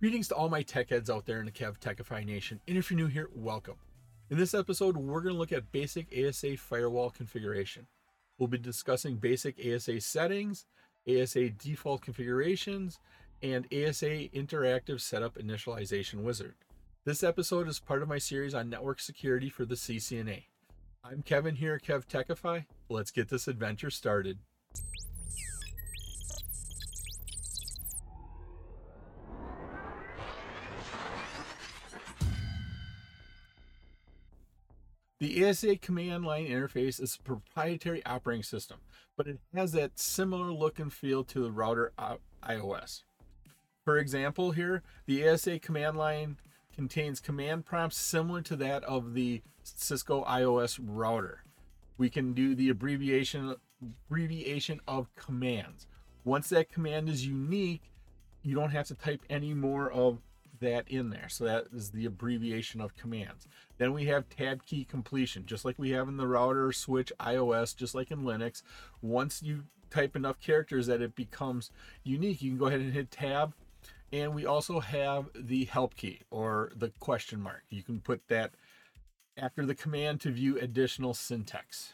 Greetings to all my tech heads out there in the Kev Techify Nation, and if you're new here, welcome. In this episode, we're going to look at basic ASA firewall configuration. We'll be discussing basic ASA settings, ASA default configurations, and ASA interactive setup initialization wizard. This episode is part of my series on network security for the CCNA. I'm Kevin here at Kev Techify. Let's get this adventure started. The ASA command line interface is a proprietary operating system, but it has that similar look and feel to the router IOS. For example, here, the ASA command line contains command prompts similar to that of the Cisco IOS router. We can do the abbreviation abbreviation of commands. Once that command is unique, you don't have to type any more of that in there. So that is the abbreviation of commands. Then we have tab key completion, just like we have in the router, switch, IOS, just like in Linux. Once you type enough characters that it becomes unique, you can go ahead and hit tab. And we also have the help key or the question mark. You can put that after the command to view additional syntax.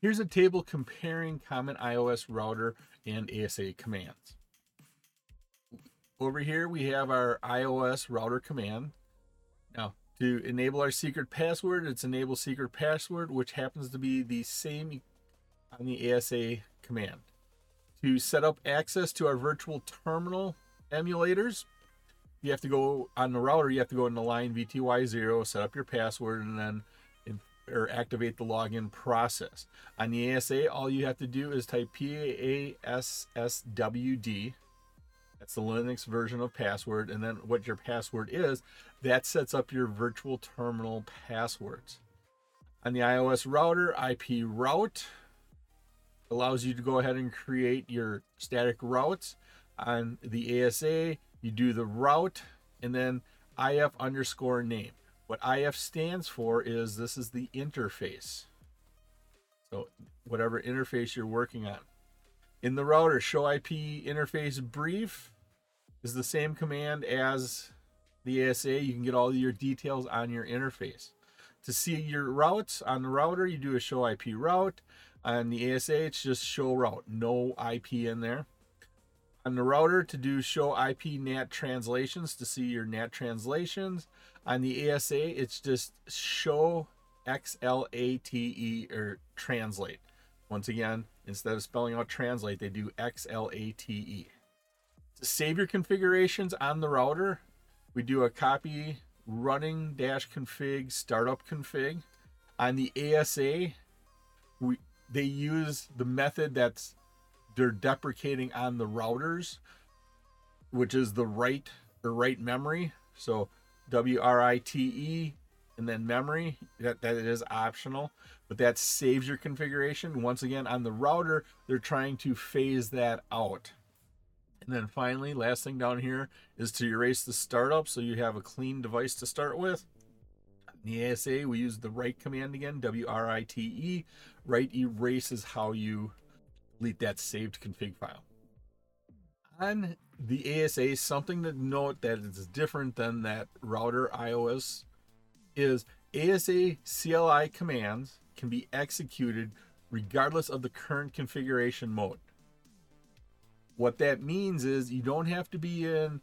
Here's a table comparing common IOS router and ASA commands. Over here, we have our IOS router command. Now, to enable our secret password, it's enable secret password, which happens to be the same on the ASA command. To set up access to our virtual terminal emulators, you have to go on the router, you have to go in the line VTY0, set up your password, and then or activate the login process. On the ASA, all you have to do is type PASSWD that's the Linux version of password. And then what your password is, that sets up your virtual terminal passwords. On the IOS router, IP route allows you to go ahead and create your static routes. On the ASA, you do the route and then IF underscore name. What IF stands for is this is the interface. So, whatever interface you're working on. In the router, show IP interface brief is the same command as the ASA. You can get all your details on your interface. To see your routes on the router, you do a show IP route. On the ASA, it's just show route, no IP in there. On the router, to do show IP NAT translations, to see your NAT translations. On the ASA, it's just show XLATE or translate. Once again, instead of spelling out translate, they do XLATE. Save your configurations on the router, we do a copy running dash config startup config. On the ASA, we they use the method that's they're deprecating on the routers, which is the write or write memory. So W R I T E and then memory that, that is optional but that saves your configuration once again on the router they're trying to phase that out and then finally, last thing down here is to erase the startup so you have a clean device to start with. In the ASA, we use the write command again, W-R-I-T-E. Write erase is how you delete that saved config file. On the ASA, something to note that is different than that router IOS is ASA CLI commands can be executed regardless of the current configuration mode. What that means is you don't have to be in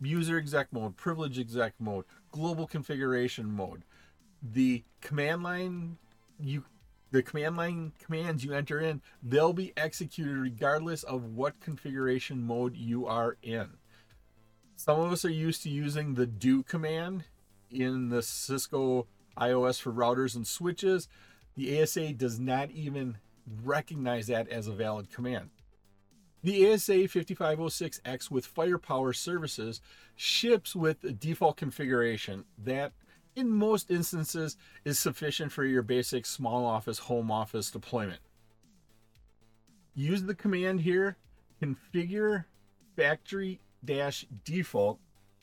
user exec mode, privilege exec mode, global configuration mode. The command line you the command line commands you enter in, they'll be executed regardless of what configuration mode you are in. Some of us are used to using the do command in the Cisco IOS for routers and switches. The ASA does not even recognize that as a valid command. The ASA 5506X with firepower services ships with a default configuration that, in most instances, is sufficient for your basic small office, home office deployment. Use the command here configure factory dash default.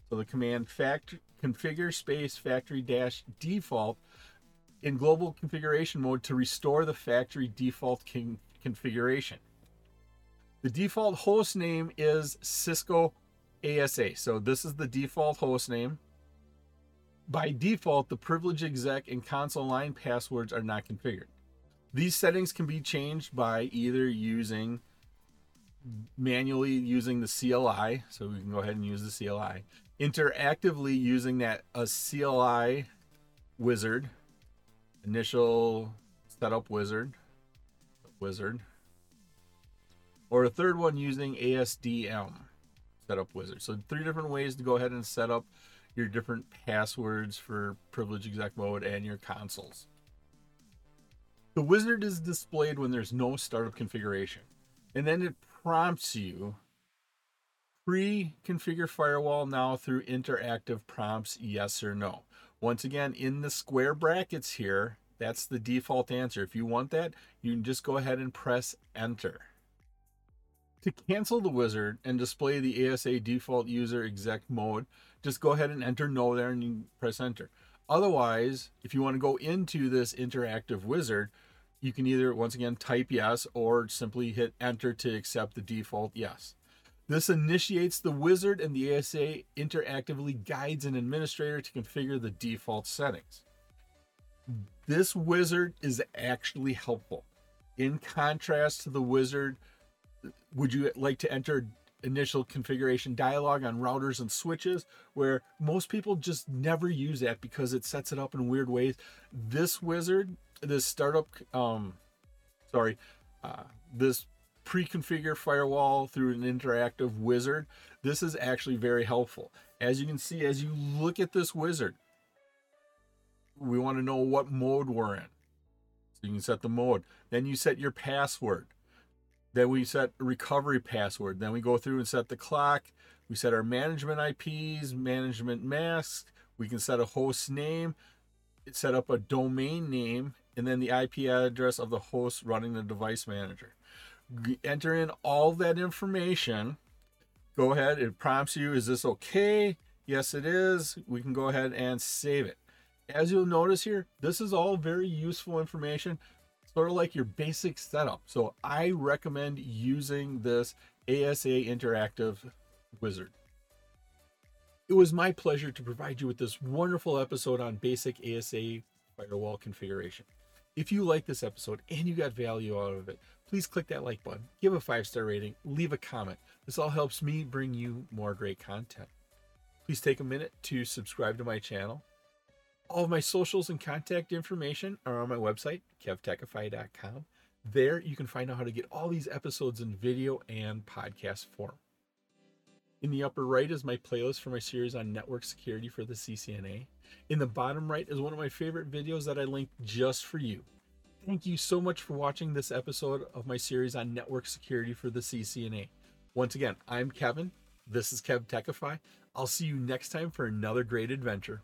So the command factory configure space factory dash default in global configuration mode to restore the factory default configuration. The default host name is Cisco ASA. So this is the default host name. By default, the privilege exec and console line passwords are not configured. These settings can be changed by either using manually using the CLI, so we can go ahead and use the CLI, interactively using that a CLI wizard, initial setup wizard, wizard, or a third one using ASDM setup wizard. So three different ways to go ahead and set up your different passwords for privilege exec mode and your consoles. The wizard is displayed when there's no startup configuration. And then it prompts you pre-configure firewall now through interactive prompts yes or no. Once again, in the square brackets here, that's the default answer. If you want that, you can just go ahead and press enter. To cancel the wizard and display the ASA default user exec mode, just go ahead and enter no there and you press enter. Otherwise, if you want to go into this interactive wizard, you can either once again type yes or simply hit enter to accept the default yes. This initiates the wizard and the ASA interactively guides an administrator to configure the default settings. This wizard is actually helpful. In contrast to the wizard would you like to enter initial configuration dialog on routers and switches where most people just never use that because it sets it up in weird ways. This wizard this startup um sorry uh, this pre-configure firewall through an interactive wizard this is actually very helpful. As you can see as you look at this wizard we want to know what mode we're in. So you can set the mode. Then you set your password then we set recovery password. Then we go through and set the clock. We set our management IPs, management mask. We can set a host name, set up a domain name, and then the IP address of the host running the device manager. Enter in all that information. Go ahead. It prompts you, is this okay? Yes, it is. We can go ahead and save it. As you'll notice here, this is all very useful information sort of like your basic setup. So I recommend using this ASA Interactive Wizard. It was my pleasure to provide you with this wonderful episode on basic ASA firewall configuration. If you like this episode and you got value out of it, please click that like button, give a five star rating, leave a comment. This all helps me bring you more great content. Please take a minute to subscribe to my channel all of my socials and contact information are on my website, kevtechify.com. There you can find out how to get all these episodes in video and podcast form. In the upper right is my playlist for my series on network security for the CCNA. In the bottom right is one of my favorite videos that I linked just for you. Thank you so much for watching this episode of my series on network security for the CCNA. Once again, I'm Kevin. This is Kev Techify. I'll see you next time for another great adventure.